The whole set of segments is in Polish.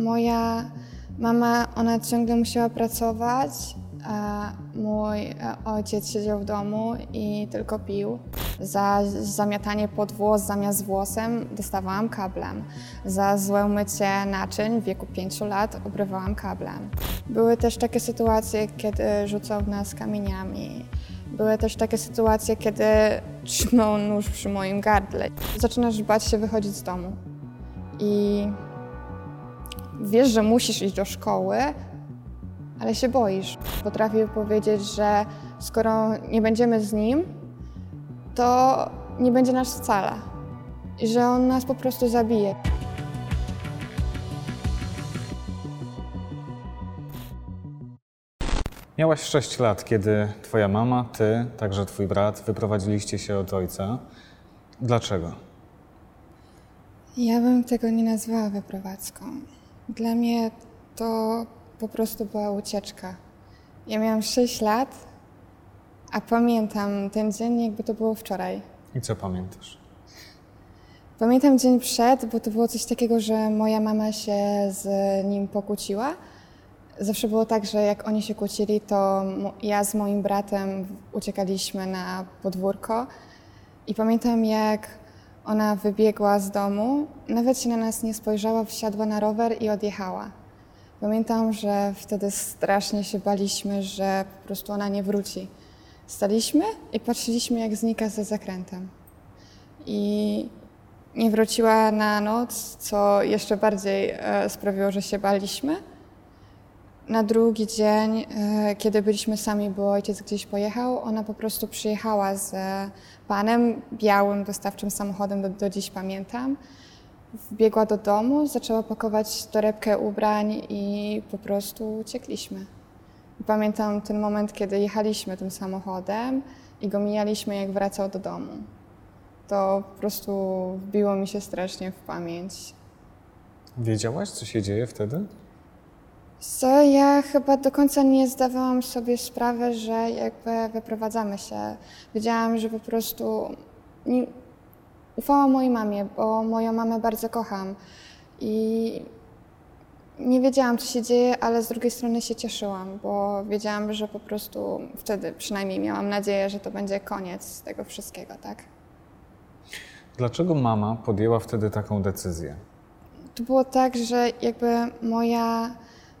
Moja mama, ona ciągle musiała pracować, a mój e, ojciec siedział w domu i tylko pił. Za zamiatanie pod włos zamiast włosem dostawałam kablem. Za złe mycie naczyń w wieku 5 lat obrywałam kablem. Były też takie sytuacje, kiedy rzucał w nas kamieniami. Były też takie sytuacje, kiedy trzymał nóż przy moim gardle. Zaczynasz bać się wychodzić z domu. I wiesz, że musisz iść do szkoły, ale się boisz. Potrafię powiedzieć, że skoro nie będziemy z nim, to nie będzie nas wcale. I że on nas po prostu zabije. Miałaś 6 lat, kiedy twoja mama, ty, także twój brat wyprowadziliście się od ojca. Dlaczego? Ja bym tego nie nazwała wyprowadzką. Dla mnie to po prostu była ucieczka. Ja miałam 6 lat, a pamiętam ten dzień, jakby to było wczoraj. I co pamiętasz? Pamiętam dzień przed, bo to było coś takiego, że moja mama się z nim pokłóciła. Zawsze było tak, że jak oni się kłócili, to ja z moim bratem uciekaliśmy na podwórko. I pamiętam, jak ona wybiegła z domu, nawet się na nas nie spojrzała, wsiadła na rower i odjechała. Pamiętam, że wtedy strasznie się baliśmy, że po prostu ona nie wróci. Staliśmy i patrzyliśmy, jak znika za zakrętem. I nie wróciła na noc, co jeszcze bardziej e, sprawiło, że się baliśmy. Na drugi dzień, e, kiedy byliśmy sami, bo ojciec gdzieś pojechał, ona po prostu przyjechała z e, panem, białym dostawczym samochodem, do, do dziś pamiętam. Wbiegła do domu, zaczęła pakować torebkę ubrań i po prostu uciekliśmy. Pamiętam ten moment, kiedy jechaliśmy tym samochodem i go mijaliśmy, jak wracał do domu. To po prostu wbiło mi się strasznie w pamięć. Wiedziałaś, co się dzieje wtedy? Co ja chyba do końca nie zdawałam sobie sprawy, że jakby wyprowadzamy się. Wiedziałam, że po prostu nie, ufałam mojej mamie, bo moją mamę bardzo kocham. I nie wiedziałam, co się dzieje, ale z drugiej strony się cieszyłam, bo wiedziałam, że po prostu wtedy przynajmniej miałam nadzieję, że to będzie koniec tego wszystkiego, tak? Dlaczego mama podjęła wtedy taką decyzję? To było tak, że jakby moja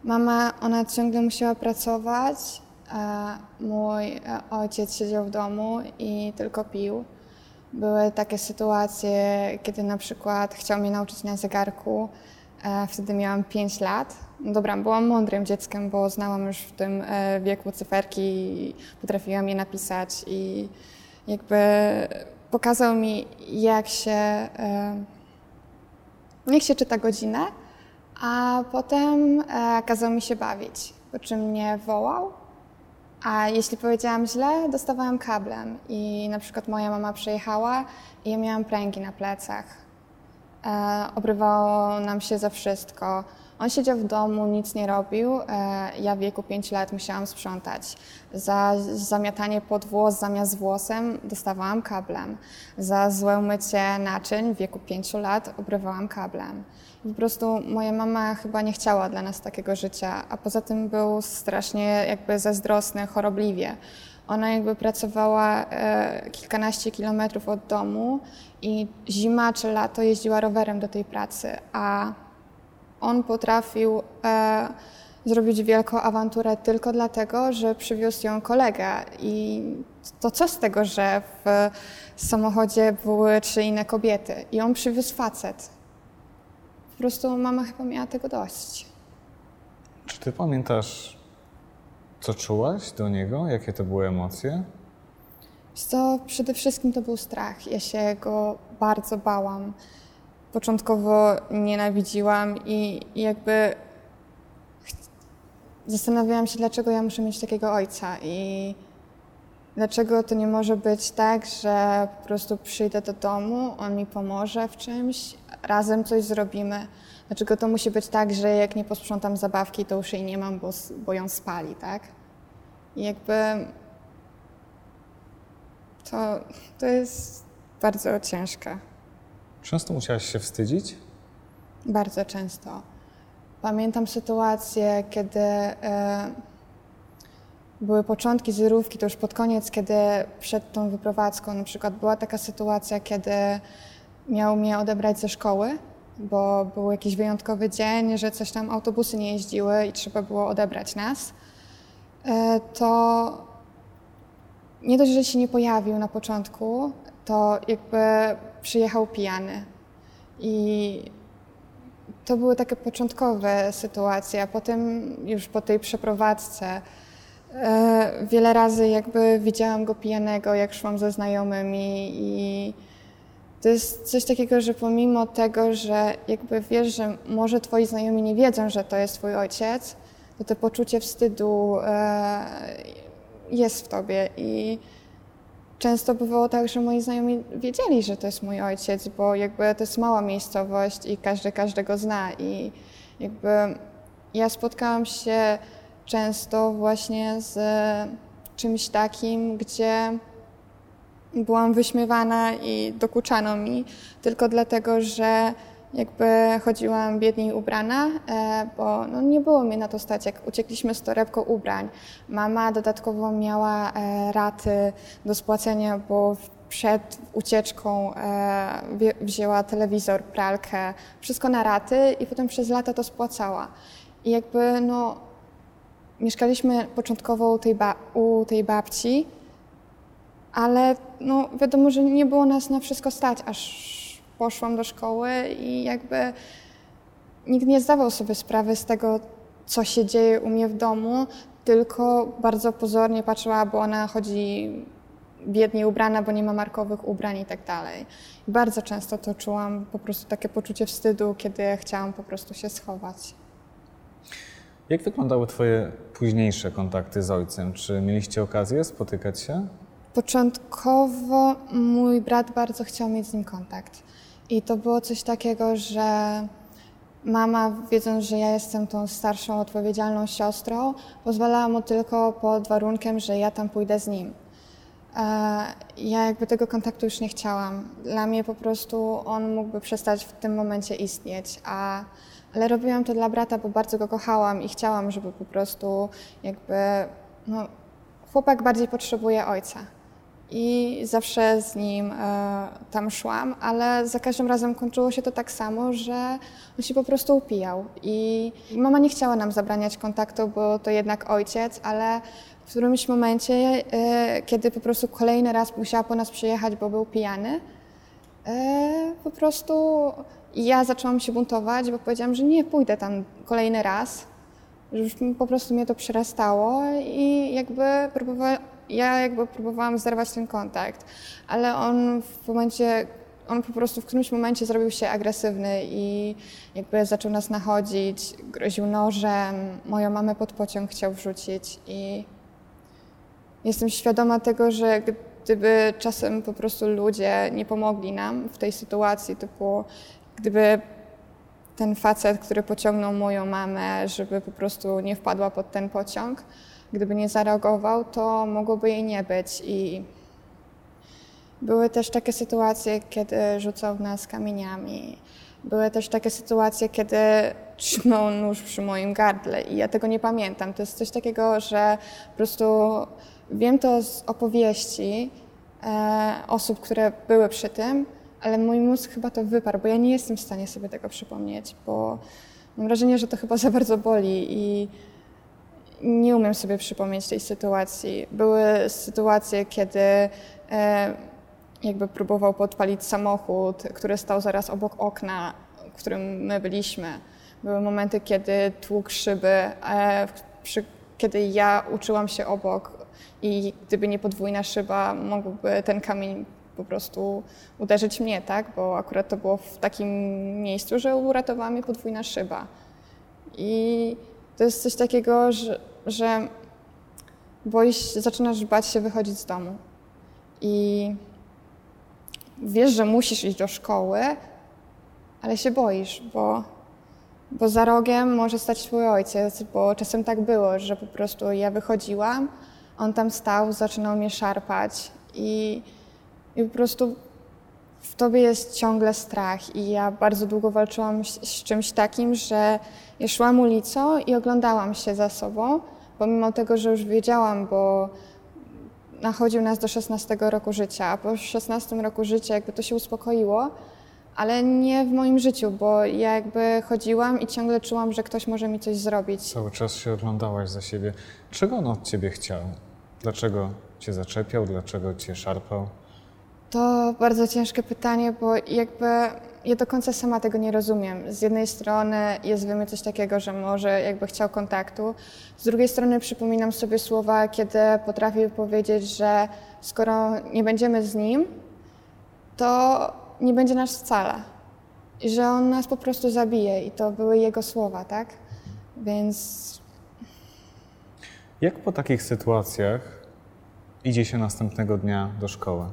mama, ona ciągle musiała pracować, mój e, ojciec siedział w domu i tylko pił. Były takie sytuacje, kiedy na przykład chciał mnie nauczyć na zegarku, e, wtedy miałam 5 lat. No dobra, byłam mądrym dzieckiem, bo znałam już w tym e, wieku cyferki i potrafiłam je napisać i jakby pokazał mi, jak się niech się czyta godzinę, a potem e, kazał mi się bawić, po czym mnie wołał, a jeśli powiedziałam źle, dostawałam kablem i na przykład moja mama przyjechała i ja miałam pręgi na plecach. E, obrywało nam się za wszystko. On siedział w domu, nic nie robił. E, ja w wieku 5 lat musiałam sprzątać. Za zamiatanie pod włos zamiast włosem dostawałam kablem. Za złe mycie naczyń w wieku 5 lat obrywałam kablem. Po prostu moja mama chyba nie chciała dla nas takiego życia, a poza tym był strasznie jakby zazdrosny, chorobliwie. Ona jakby pracowała e, kilkanaście kilometrów od domu i zima czy lato jeździła rowerem do tej pracy, a on potrafił e, zrobić wielką awanturę tylko dlatego, że przywiózł ją kolega. I to co z tego, że w samochodzie były trzy inne kobiety i on przywiózł facet. Po prostu mama chyba miała tego dość. Czy ty pamiętasz, co czułaś do niego? Jakie to były emocje? Co przede wszystkim to był strach. Ja się go bardzo bałam. Początkowo nienawidziłam i, i jakby zastanawiałam się, dlaczego ja muszę mieć takiego ojca i dlaczego to nie może być tak, że po prostu przyjdę do domu, on mi pomoże w czymś, razem coś zrobimy. Dlaczego to musi być tak, że jak nie posprzątam zabawki, to już jej nie mam, bo, bo ją spali, tak? I jakby to, to jest bardzo ciężkie. Często musiałaś się wstydzić? Bardzo często. pamiętam sytuację, kiedy e, były początki zerówki, to już pod koniec, kiedy przed tą wyprowadzką na przykład była taka sytuacja, kiedy miał mnie odebrać ze szkoły, bo był jakiś wyjątkowy dzień, że coś tam autobusy nie jeździły i trzeba było odebrać nas, e, to nie dość, że się nie pojawił na początku, to jakby przyjechał pijany. I to były takie początkowe sytuacje, a potem już po tej przeprowadzce e, wiele razy jakby widziałam go pijanego, jak szłam ze znajomymi i to jest coś takiego, że pomimo tego, że jakby wiesz, że może twoi znajomi nie wiedzą, że to jest twój ojciec, to to poczucie wstydu e, jest w tobie. I często bywało tak, że moi znajomi wiedzieli, że to jest mój ojciec, bo jakby to jest mała miejscowość i każdy każdego zna. I jakby ja spotkałam się często właśnie z czymś takim, gdzie byłam wyśmiewana i dokuczano mi tylko dlatego, że jakby chodziłam biedniej ubrana, e, bo no nie było mnie na to stać, jak uciekliśmy z torebką ubrań. Mama dodatkowo miała e, raty do spłacenia, bo przed ucieczką e, wzięła telewizor, pralkę, wszystko na raty i potem przez lata to spłacała. I jakby no, mieszkaliśmy początkowo u tej, u tej babci, ale no, wiadomo, że nie było nas na wszystko stać, aż poszłam do szkoły i jakby nikt nie zdawał sobie sprawy z tego, co się dzieje u mnie w domu, tylko bardzo pozornie patrzyła, bo ona chodzi biednie ubrana, bo nie ma markowych ubrań i tak dalej. Bardzo często to czułam po prostu takie poczucie wstydu, kiedy chciałam po prostu się schować. Jak wyglądały Twoje późniejsze kontakty z ojcem? Czy mieliście okazję spotykać się? Początkowo mój brat bardzo chciał mieć z nim kontakt. I to było coś takiego, że mama, wiedząc, że ja jestem tą starszą, odpowiedzialną siostrą, pozwalała mu tylko pod warunkiem, że ja tam pójdę z nim. E, ja jakby tego kontaktu już nie chciałam. Dla mnie po prostu on mógłby przestać w tym momencie istnieć, a, ale robiłam to dla brata, bo bardzo go kochałam i chciałam, żeby po prostu jakby, no, chłopak bardziej potrzebuje ojca i zawsze z nim e, tam szłam, ale za każdym razem kończyło się to tak samo, że on się po prostu upijał. I mama nie chciała nam zabraniać kontaktu, bo to jednak ojciec, ale w którymś momencie, e, kiedy po prostu kolejny raz musiała po nas przyjechać, bo był pijany, e, po prostu ja zaczęłam się buntować, bo powiedziałam, że nie pójdę tam kolejny raz, już po prostu mnie to przerastało i jakby próbowałam ja jakby próbowałam zerwać ten kontakt, ale on w momencie, on po prostu w którymś momencie zrobił się agresywny i jakby zaczął nas nachodzić, groził nożem, moją mamę pod pociąg chciał wrzucić i jestem świadoma tego, że gdyby czasem po prostu ludzie nie pomogli nam w tej sytuacji, typu gdyby ten facet, który pociągnął moją mamę, żeby po prostu nie wpadła pod ten pociąg, Gdyby nie zareagował, to mogłoby jej nie być. I były też takie sytuacje, kiedy rzucał w nas kamieniami. Były też takie sytuacje, kiedy trzymał nóż przy moim gardle i ja tego nie pamiętam. To jest coś takiego, że po prostu wiem to z opowieści e, osób, które były przy tym, ale mój mózg chyba to wyparł, bo ja nie jestem w stanie sobie tego przypomnieć, bo mam wrażenie, że to chyba za bardzo boli i nie umiem sobie przypomnieć tej sytuacji. Były sytuacje, kiedy e, jakby próbował podpalić samochód, który stał zaraz obok okna, w którym my byliśmy. Były momenty, kiedy tłukł szyby, e, przy, kiedy ja uczyłam się obok i gdyby nie podwójna szyba, mógłby ten kamień po prostu uderzyć mnie, tak? Bo akurat to było w takim miejscu, że uratowała mnie podwójna szyba. I to jest coś takiego, że że boisz, zaczynasz bać się wychodzić z domu. I wiesz, że musisz iść do szkoły, ale się boisz, bo, bo za rogiem może stać twój ojciec, bo czasem tak było, że po prostu ja wychodziłam, on tam stał, zaczynał mnie szarpać i, i po prostu w tobie jest ciągle strach i ja bardzo długo walczyłam z, z czymś takim, że ja szłam ulicą i oglądałam się za sobą, pomimo tego, że już wiedziałam, bo nachodził nas do 16 roku życia, a po 16 roku życia jakby to się uspokoiło, ale nie w moim życiu, bo ja jakby chodziłam i ciągle czułam, że ktoś może mi coś zrobić. Cały czas się oglądałaś za siebie. Czego on od ciebie chciał? Dlaczego cię zaczepiał? Dlaczego cię szarpał? To bardzo ciężkie pytanie, bo jakby ja do końca sama tego nie rozumiem. Z jednej strony jest we mnie coś takiego, że może jakby chciał kontaktu, z drugiej strony przypominam sobie słowa, kiedy potrafił powiedzieć, że skoro nie będziemy z nim, to nie będzie nas wcale. I że on nas po prostu zabije. I to były jego słowa, tak? Więc Jak po takich sytuacjach idzie się następnego dnia do szkoły?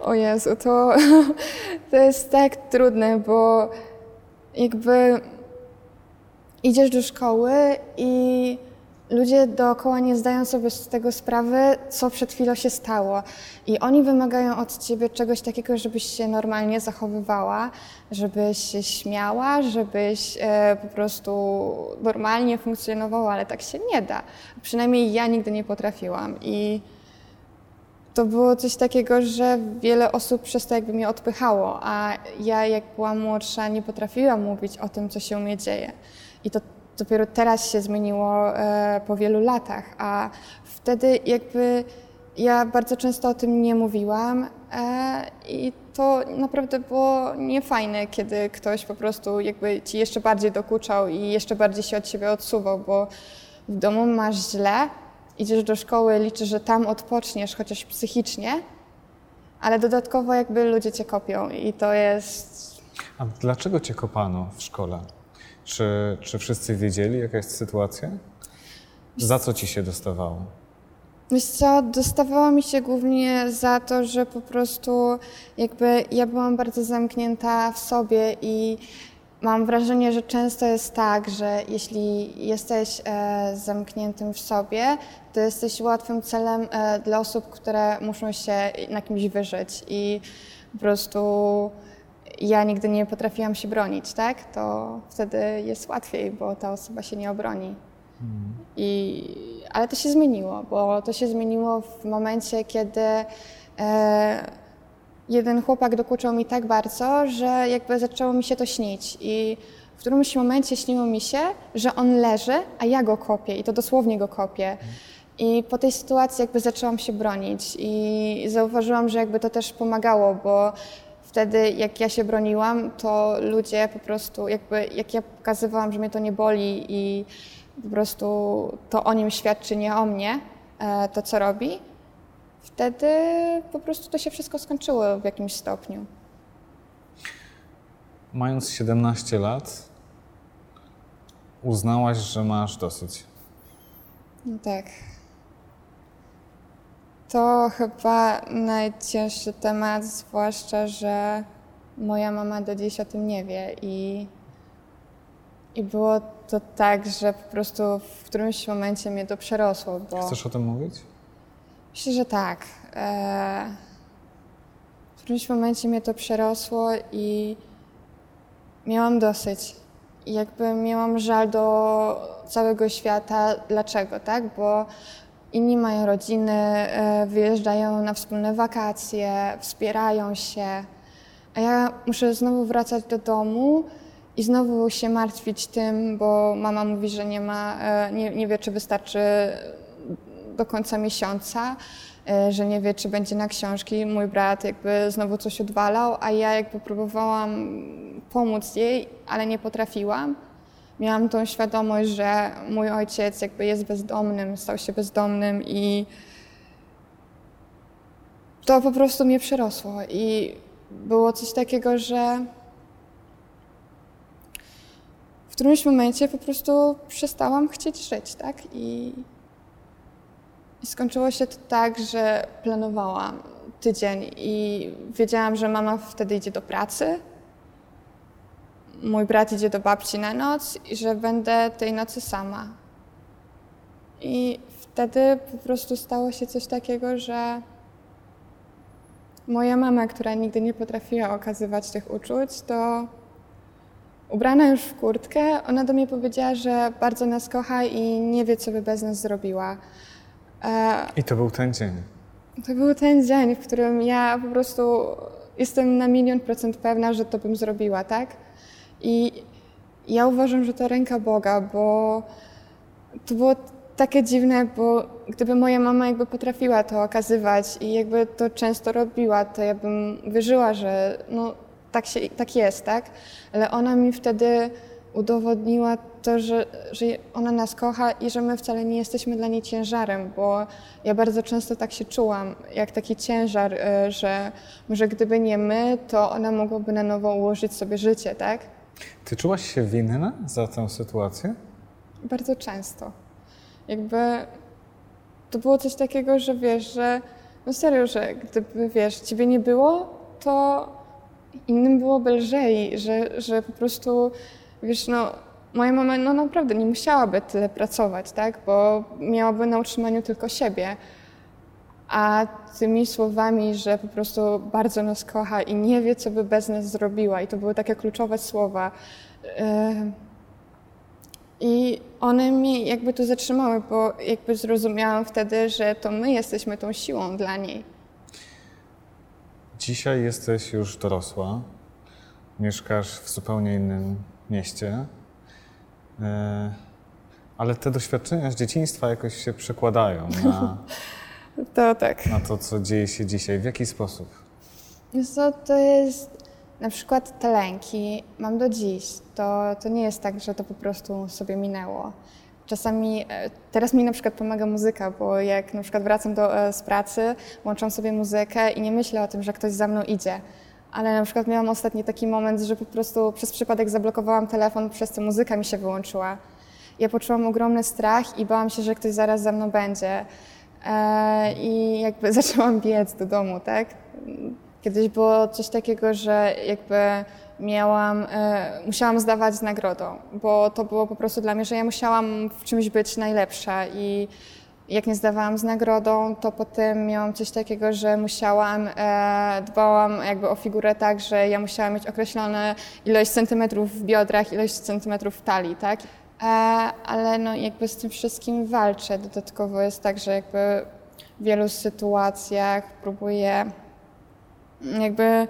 O Jezu, to, to jest tak trudne, bo jakby idziesz do szkoły i ludzie dookoła nie zdają sobie z tego sprawy, co przed chwilą się stało. I oni wymagają od ciebie czegoś takiego, żebyś się normalnie zachowywała, żebyś się śmiała, żebyś e, po prostu normalnie funkcjonowała, ale tak się nie da. Przynajmniej ja nigdy nie potrafiłam. I to było coś takiego, że wiele osób przez to jakby mnie odpychało, a ja jak byłam młodsza nie potrafiłam mówić o tym, co się u mnie dzieje. I to dopiero teraz się zmieniło e, po wielu latach, a wtedy jakby ja bardzo często o tym nie mówiłam e, i to naprawdę było niefajne, kiedy ktoś po prostu jakby ci jeszcze bardziej dokuczał i jeszcze bardziej się od siebie odsuwał, bo w domu masz źle, idziesz do szkoły, liczysz, że tam odpoczniesz, chociaż psychicznie, ale dodatkowo jakby ludzie cię kopią i to jest... A dlaczego cię kopano w szkole? Czy, czy wszyscy wiedzieli, jaka jest sytuacja? Za co ci się dostawało? Wiesz co, dostawało mi się głównie za to, że po prostu jakby ja byłam bardzo zamknięta w sobie i mam wrażenie, że często jest tak, że jeśli jesteś e, zamkniętym w sobie, to jesteś łatwym celem e, dla osób, które muszą się na kimś wyżyć i po prostu ja nigdy nie potrafiłam się bronić, tak? To wtedy jest łatwiej, bo ta osoba się nie obroni. I, ale to się zmieniło, bo to się zmieniło w momencie, kiedy e, jeden chłopak dokuczał mi tak bardzo, że jakby zaczęło mi się to śnić. I w którymś momencie śniło mi się, że on leży, a ja go kopię i to dosłownie go kopię. I po tej sytuacji jakby zaczęłam się bronić i zauważyłam, że jakby to też pomagało, bo wtedy jak ja się broniłam, to ludzie po prostu jakby, jak ja pokazywałam, że mnie to nie boli i po prostu to o nim świadczy, nie o mnie, e, to co robi, wtedy po prostu to się wszystko skończyło w jakimś stopniu. Mając 17 lat, uznałaś, że masz dosyć. No tak. To chyba najcięższy temat, zwłaszcza, że moja mama do dziś o tym nie wie i, i było to tak, że po prostu w którymś momencie mnie to przerosło, bo Chcesz o tym mówić? Myślę, że tak. E, w którymś momencie mnie to przerosło i miałam dosyć. Jakby miałam żal do całego świata. Dlaczego, tak? Bo inni mają rodziny, e, wyjeżdżają na wspólne wakacje, wspierają się, a ja muszę znowu wracać do domu i znowu się martwić tym, bo mama mówi, że nie ma, e, nie, nie wie, czy wystarczy do końca miesiąca, e, że nie wie, czy będzie na książki. Mój brat jakby znowu coś odwalał, a ja jakby próbowałam pomóc jej, ale nie potrafiłam. Miałam tą świadomość, że mój ojciec jakby jest bezdomnym, stał się bezdomnym i to po prostu mnie przerosło i było coś takiego, że w którymś momencie po prostu przestałam chcieć żyć, tak? I, i skończyło się to tak, że planowałam tydzień i wiedziałam, że mama wtedy idzie do pracy, mój brat idzie do babci na noc i że będę tej nocy sama. I wtedy po prostu stało się coś takiego, że moja mama, która nigdy nie potrafiła okazywać tych uczuć, to ubrana już w kurtkę, ona do mnie powiedziała, że bardzo nas kocha i nie wie, co by bez nas zrobiła. I to był ten dzień. to był ten dzień, w którym ja po prostu jestem na milion procent pewna, że to bym zrobiła, tak? I ja uważam, że to ręka Boga, bo to było takie dziwne, bo gdyby moja mama jakby potrafiła to okazywać i jakby to często robiła, to ja bym wierzyła, że no, tak, się, tak jest, tak? Ale ona mi wtedy udowodniła to, że, że ona nas kocha i że my wcale nie jesteśmy dla niej ciężarem, bo ja bardzo często tak się czułam, jak taki ciężar, y, że może gdyby nie my, to ona mogłaby na nowo ułożyć sobie życie, tak? Ty czułaś się winna za tę sytuację? Bardzo często. Jakby to było coś takiego, że wiesz, że no serio, że gdyby wiesz, ciebie nie było, to innym byłoby lżej, że, że po prostu wiesz, no moja mama no naprawdę nie musiałaby tyle pracować, tak, bo miałaby na utrzymaniu tylko siebie. A tymi słowami, że po prostu bardzo nas kocha i nie wie, co by bez nas zrobiła, i to były takie kluczowe słowa. Yy, I one mnie jakby tu zatrzymały, bo jakby zrozumiałam wtedy, że to my jesteśmy tą siłą dla niej. Dzisiaj jesteś już dorosła, mieszkasz w zupełnie innym mieście, e, ale te doświadczenia z dzieciństwa jakoś się przekładają na, To tak. na to, co dzieje się dzisiaj. W jaki sposób? Co, to jest na przykład te lęki mam do dziś. To, to nie jest tak, że to po prostu sobie minęło. Czasami, e, teraz mi na przykład pomaga muzyka, bo jak na przykład wracam do, e, z pracy, włączam sobie muzykę i nie myślę o tym, że ktoś za mną idzie. Ale na przykład miałam ostatni taki moment, że po prostu przez przypadek zablokowałam telefon, przez co muzyka mi się wyłączyła. Ja poczułam ogromny strach i bałam się, że ktoś zaraz za mną będzie. E, I jakby zaczęłam biec do domu, tak? Kiedyś było coś takiego, że jakby miałam, e, musiałam zdawać z nagrodą, bo to było po prostu dla mnie, że ja musiałam w czymś być najlepsza i jak nie zdawałam z nagrodą, to potem miałam coś takiego, że musiałam, e, dbałam jakby o figurę tak, że ja musiałam mieć określone ilość centymetrów w biodrach, ilość centymetrów w talii, tak? E, ale no jakby z tym wszystkim walczę. Dodatkowo jest tak, że jakby w wielu sytuacjach próbuję jakby e,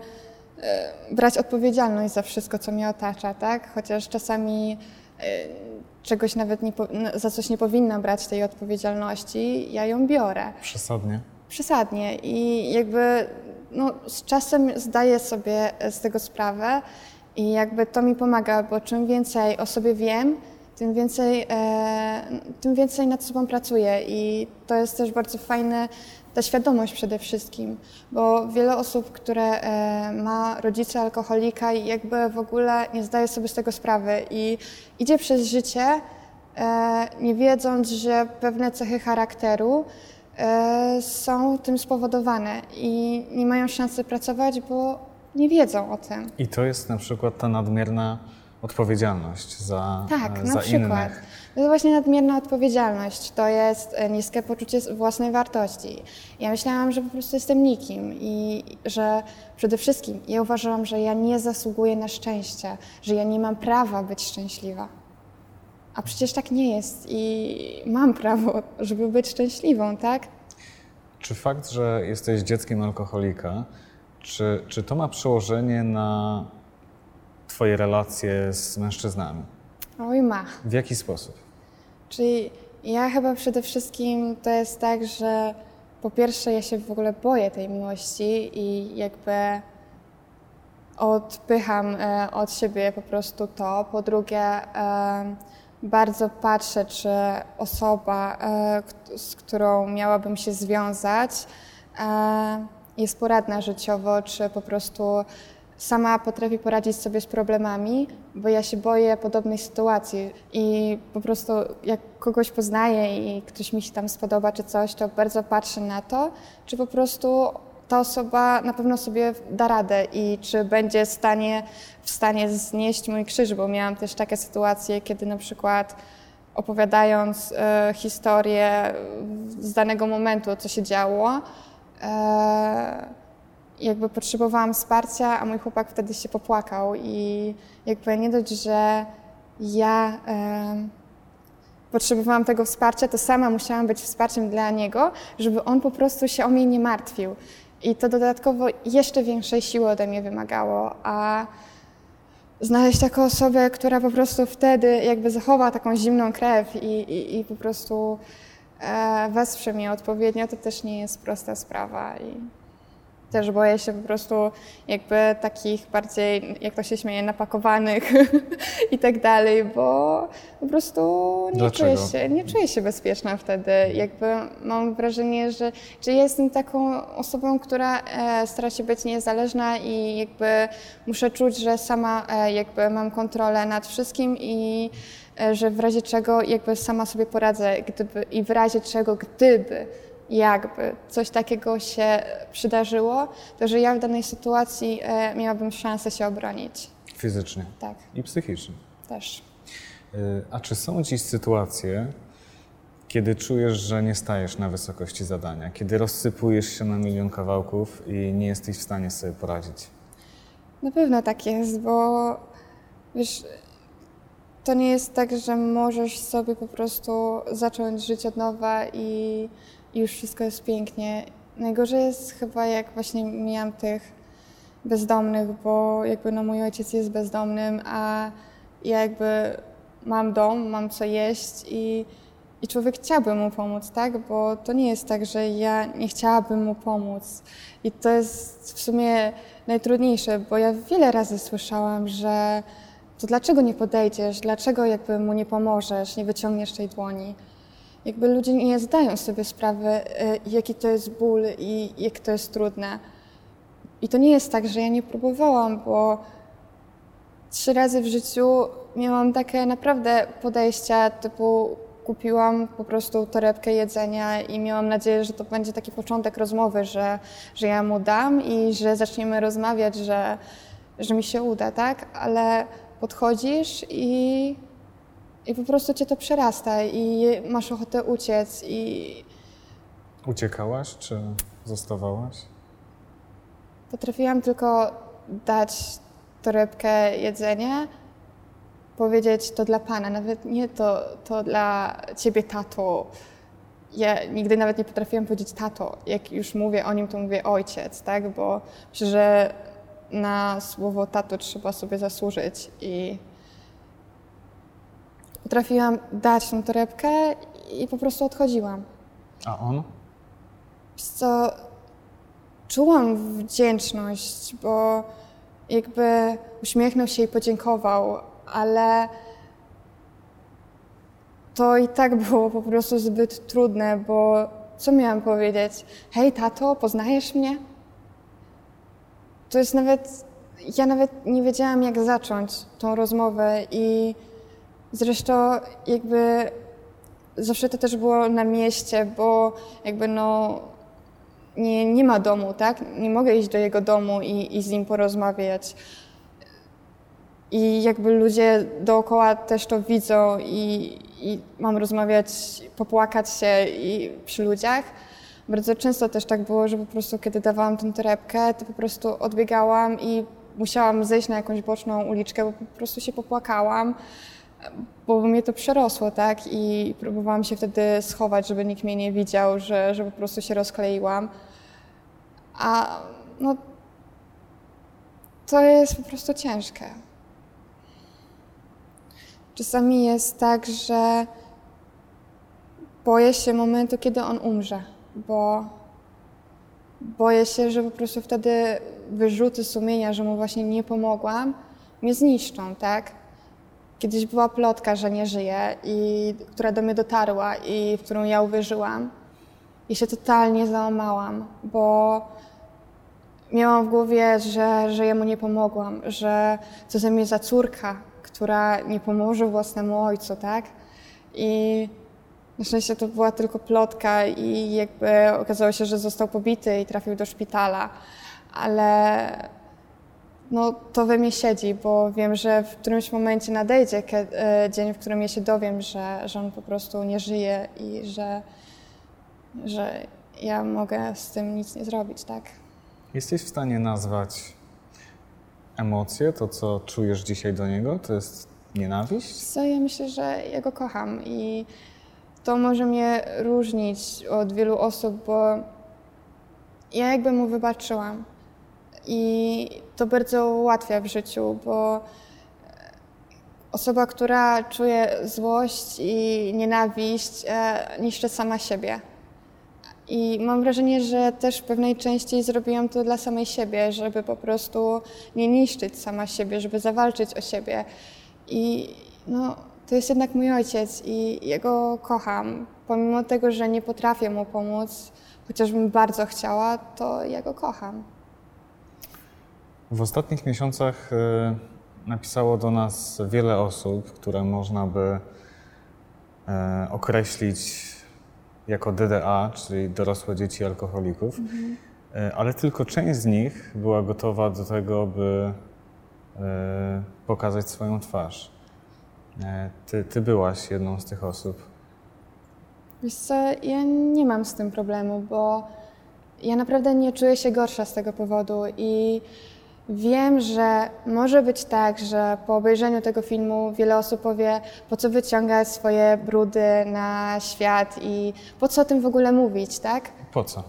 brać odpowiedzialność za wszystko, co mnie otacza, tak? Chociaż czasami e, czegoś nawet nie, za coś nie powinna brać tej odpowiedzialności, ja ją biorę. Przesadnie. Przesadnie i jakby no, z czasem zdaję sobie z tego sprawę i jakby to mi pomaga, bo czym więcej o sobie wiem, tym więcej, e, tym więcej nad sobą pracuję i to jest też bardzo fajne, ta świadomość przede wszystkim, bo wiele osób, które e, ma rodzica alkoholika i jakby w ogóle nie zdaje sobie z tego sprawy i idzie przez życie e, nie wiedząc, że pewne cechy charakteru e, są tym spowodowane i nie mają szansy pracować, bo nie wiedzą o tym. I to jest na przykład ta nadmierna odpowiedzialność za, Tak, e, na za przykład. innych. To jest właśnie nadmierna odpowiedzialność, to jest e, niskie poczucie własnej wartości. Ja myślałam, że po prostu jestem nikim i że przede wszystkim ja uważałam, że ja nie zasługuję na szczęście, że ja nie mam prawa być szczęśliwa. A przecież tak nie jest i mam prawo, żeby być szczęśliwą, tak? Czy fakt, że jesteś dzieckiem alkoholika, czy, czy to ma przełożenie na Twoje relacje z mężczyznami? Oj, ma. W jaki sposób? Czyli ja chyba przede wszystkim to jest tak, że po pierwsze ja się w ogóle boję tej miłości i jakby odpycham e, od siebie po prostu to. Po drugie, e, bardzo patrzę, czy osoba, e, z którą miałabym się związać, jest poradna życiowo, czy po prostu sama potrafi poradzić sobie z problemami, bo ja się boję podobnej sytuacji i po prostu jak kogoś poznaję i ktoś mi się tam spodoba czy coś, to bardzo patrzę na to, czy po prostu ta osoba na pewno sobie da radę i czy będzie w stanie, w stanie znieść mój krzyż, bo miałam też takie sytuacje, kiedy na przykład opowiadając e, historię z danego momentu, co się działo, e, jakby potrzebowałam wsparcia, a mój chłopak wtedy się popłakał i jakby nie dość, że ja potrzebowałam tego wsparcia, to sama musiałam być wsparciem dla niego, żeby on po prostu się o mnie nie martwił. I to dodatkowo jeszcze większej siły ode mnie wymagało, a znaleźć taką osobę, która po prostu wtedy jakby zachowa taką zimną krew i, i, i po prostu e, wesprze mnie odpowiednio, to też nie jest prosta sprawa. I też boję się po prostu jakby takich bardziej, jak to się śmieje, napakowanych i tak dalej, bo po prostu nie czuję, się, nie czuję się bezpieczna wtedy. Jakby mam wrażenie, że, że jestem taką osobą, która e, stara się być niezależna i jakby muszę czuć, że sama e, jakby mam kontrolę nad wszystkim i e, że w razie czego jakby sama sobie poradzę gdyby, i w razie czego gdyby jakby coś takiego się przydarzyło, to że ja w danej sytuacji e, miałabym szansę się obronić. Fizycznie. Tak. I psychicznie. Też. E, a czy są dziś sytuacje, kiedy czujesz, że nie stajesz na wysokości zadania, kiedy rozsypujesz się na milion kawałków i nie jesteś w stanie sobie poradzić? Na pewno tak jest, bo wiesz, to nie jest tak, że możesz sobie po prostu zacząć żyć od nowa i i już wszystko jest pięknie. Najgorzej jest chyba jak właśnie mijam tych bezdomnych, bo jakby no mój ojciec jest bezdomnym, a ja jakby mam dom, mam co jeść i, i człowiek chciałby mu pomóc, tak? Bo to nie jest tak, że ja nie chciałabym mu pomóc. I to jest w sumie najtrudniejsze, bo ja wiele razy słyszałam, że to dlaczego nie podejdziesz, dlaczego jakby mu nie pomożesz, nie wyciągniesz tej dłoni jakby ludzie nie zdają sobie sprawy, y, jaki to jest ból i jak to jest trudne. I to nie jest tak, że ja nie próbowałam, bo trzy razy w życiu miałam takie naprawdę podejścia typu kupiłam po prostu torebkę jedzenia i miałam nadzieję, że to będzie taki początek rozmowy, że, że ja mu dam i że zaczniemy rozmawiać, że, że mi się uda, tak? Ale podchodzisz i i po prostu cię to przerasta i masz ochotę uciec i... Uciekałaś, czy zostawałaś? Potrafiłam tylko dać torebkę jedzenia, powiedzieć to dla Pana, nawet nie to, to dla Ciebie, tato. Ja nigdy nawet nie potrafiłam powiedzieć tato. Jak już mówię o nim, to mówię ojciec, tak? Bo myślę, że na słowo tato trzeba sobie zasłużyć i potrafiłam dać tą torebkę i po prostu odchodziłam. A on? Co czułam wdzięczność, bo jakby uśmiechnął się i podziękował, ale to i tak było po prostu zbyt trudne, bo co miałam powiedzieć? Hej, tato, poznajesz mnie? To jest nawet. Ja nawet nie wiedziałam, jak zacząć tą rozmowę i Zresztą jakby zawsze to też było na mieście, bo jakby no nie, nie ma domu, tak? Nie mogę iść do jego domu i, i z nim porozmawiać. I jakby ludzie dookoła też to widzą i, i mam rozmawiać, popłakać się i przy ludziach. Bardzo często też tak było, że po prostu kiedy dawałam tę torebkę, to po prostu odbiegałam i musiałam zejść na jakąś boczną uliczkę, bo po prostu się popłakałam bo mnie to przerosło, tak? I próbowałam się wtedy schować, żeby nikt mnie nie widział, że, że po prostu się rozkleiłam. A no, to jest po prostu ciężkie. Czasami jest tak, że boję się momentu, kiedy on umrze, bo boję się, że po prostu wtedy wyrzuty sumienia, że mu właśnie nie pomogłam, mnie zniszczą, tak? Kiedyś była plotka, że nie żyje, i, która do mnie dotarła i w którą ja uwierzyłam. I się totalnie załamałam, bo miałam w głowie, że, że jemu nie pomogłam, że co ze mnie za córka, która nie pomoże własnemu ojcu, tak? I na szczęście to była tylko plotka i jakby okazało się, że został pobity i trafił do szpitala. Ale no, to we mnie siedzi, bo wiem, że w którymś momencie nadejdzie e, dzień, w którym ja się dowiem, że, że on po prostu nie żyje i że, że ja mogę z tym nic nie zrobić, tak? Jesteś w stanie nazwać emocje, to co czujesz dzisiaj do niego? To jest nienawiść? Co ja myślę, że ja go kocham i to może mnie różnić od wielu osób, bo ja jakby mu wybaczyłam. I to bardzo ułatwia w życiu, bo osoba, która czuje złość i nienawiść, e, niszczy sama siebie. I mam wrażenie, że też w pewnej części zrobiłam to dla samej siebie, żeby po prostu nie niszczyć sama siebie, żeby zawalczyć o siebie. I no, to jest jednak mój ojciec i ja go kocham. Pomimo tego, że nie potrafię mu pomóc, chociażbym bardzo chciała, to ja go kocham. W ostatnich miesiącach y, napisało do nas wiele osób, które można by e, określić jako DDA, czyli dorosłe dzieci alkoholików, E, ale tylko część z nich była gotowa do tego, by pokazać swoją twarz. Ty, ty byłaś jedną z tych osób. Wiesz co, ja nie mam z tym problemu, bo ja naprawdę nie czuję się gorsza z tego powodu i wiem, że może być tak, że po obejrzeniu tego filmu wiele osób powie, po co wyciągać swoje brudy na świat i po co o tym w ogóle mówić, tak? Po co?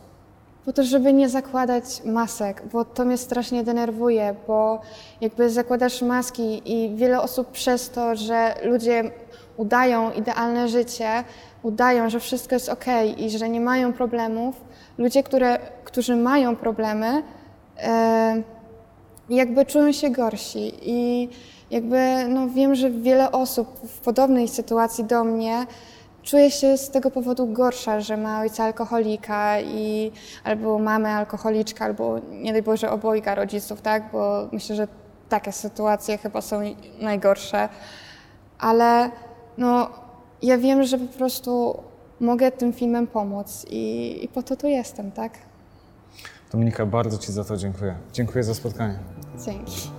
Po to, żeby nie zakładać masek, bo to mnie strasznie denerwuje, bo jakby zakładasz maski i wiele osób przez to, że ludzie udają idealne życie, udają, że wszystko jest ok i że nie mają problemów, ludzie, które, którzy mają problemy, e, jakby czują się gorsi i jakby no wiem, że wiele osób w podobnej sytuacji do mnie czuje się z tego powodu gorsza, że ma ojca alkoholika i albo mamę alkoholiczkę, albo nie daj Boże obojga rodziców, tak? Bo myślę, że takie sytuacje chyba są najgorsze. Ale no, ja wiem, że po prostu mogę tym filmem pomóc i, i po to tu jestem, tak? Dominika, bardzo Ci za to dziękuję. Dziękuję za spotkanie. 真。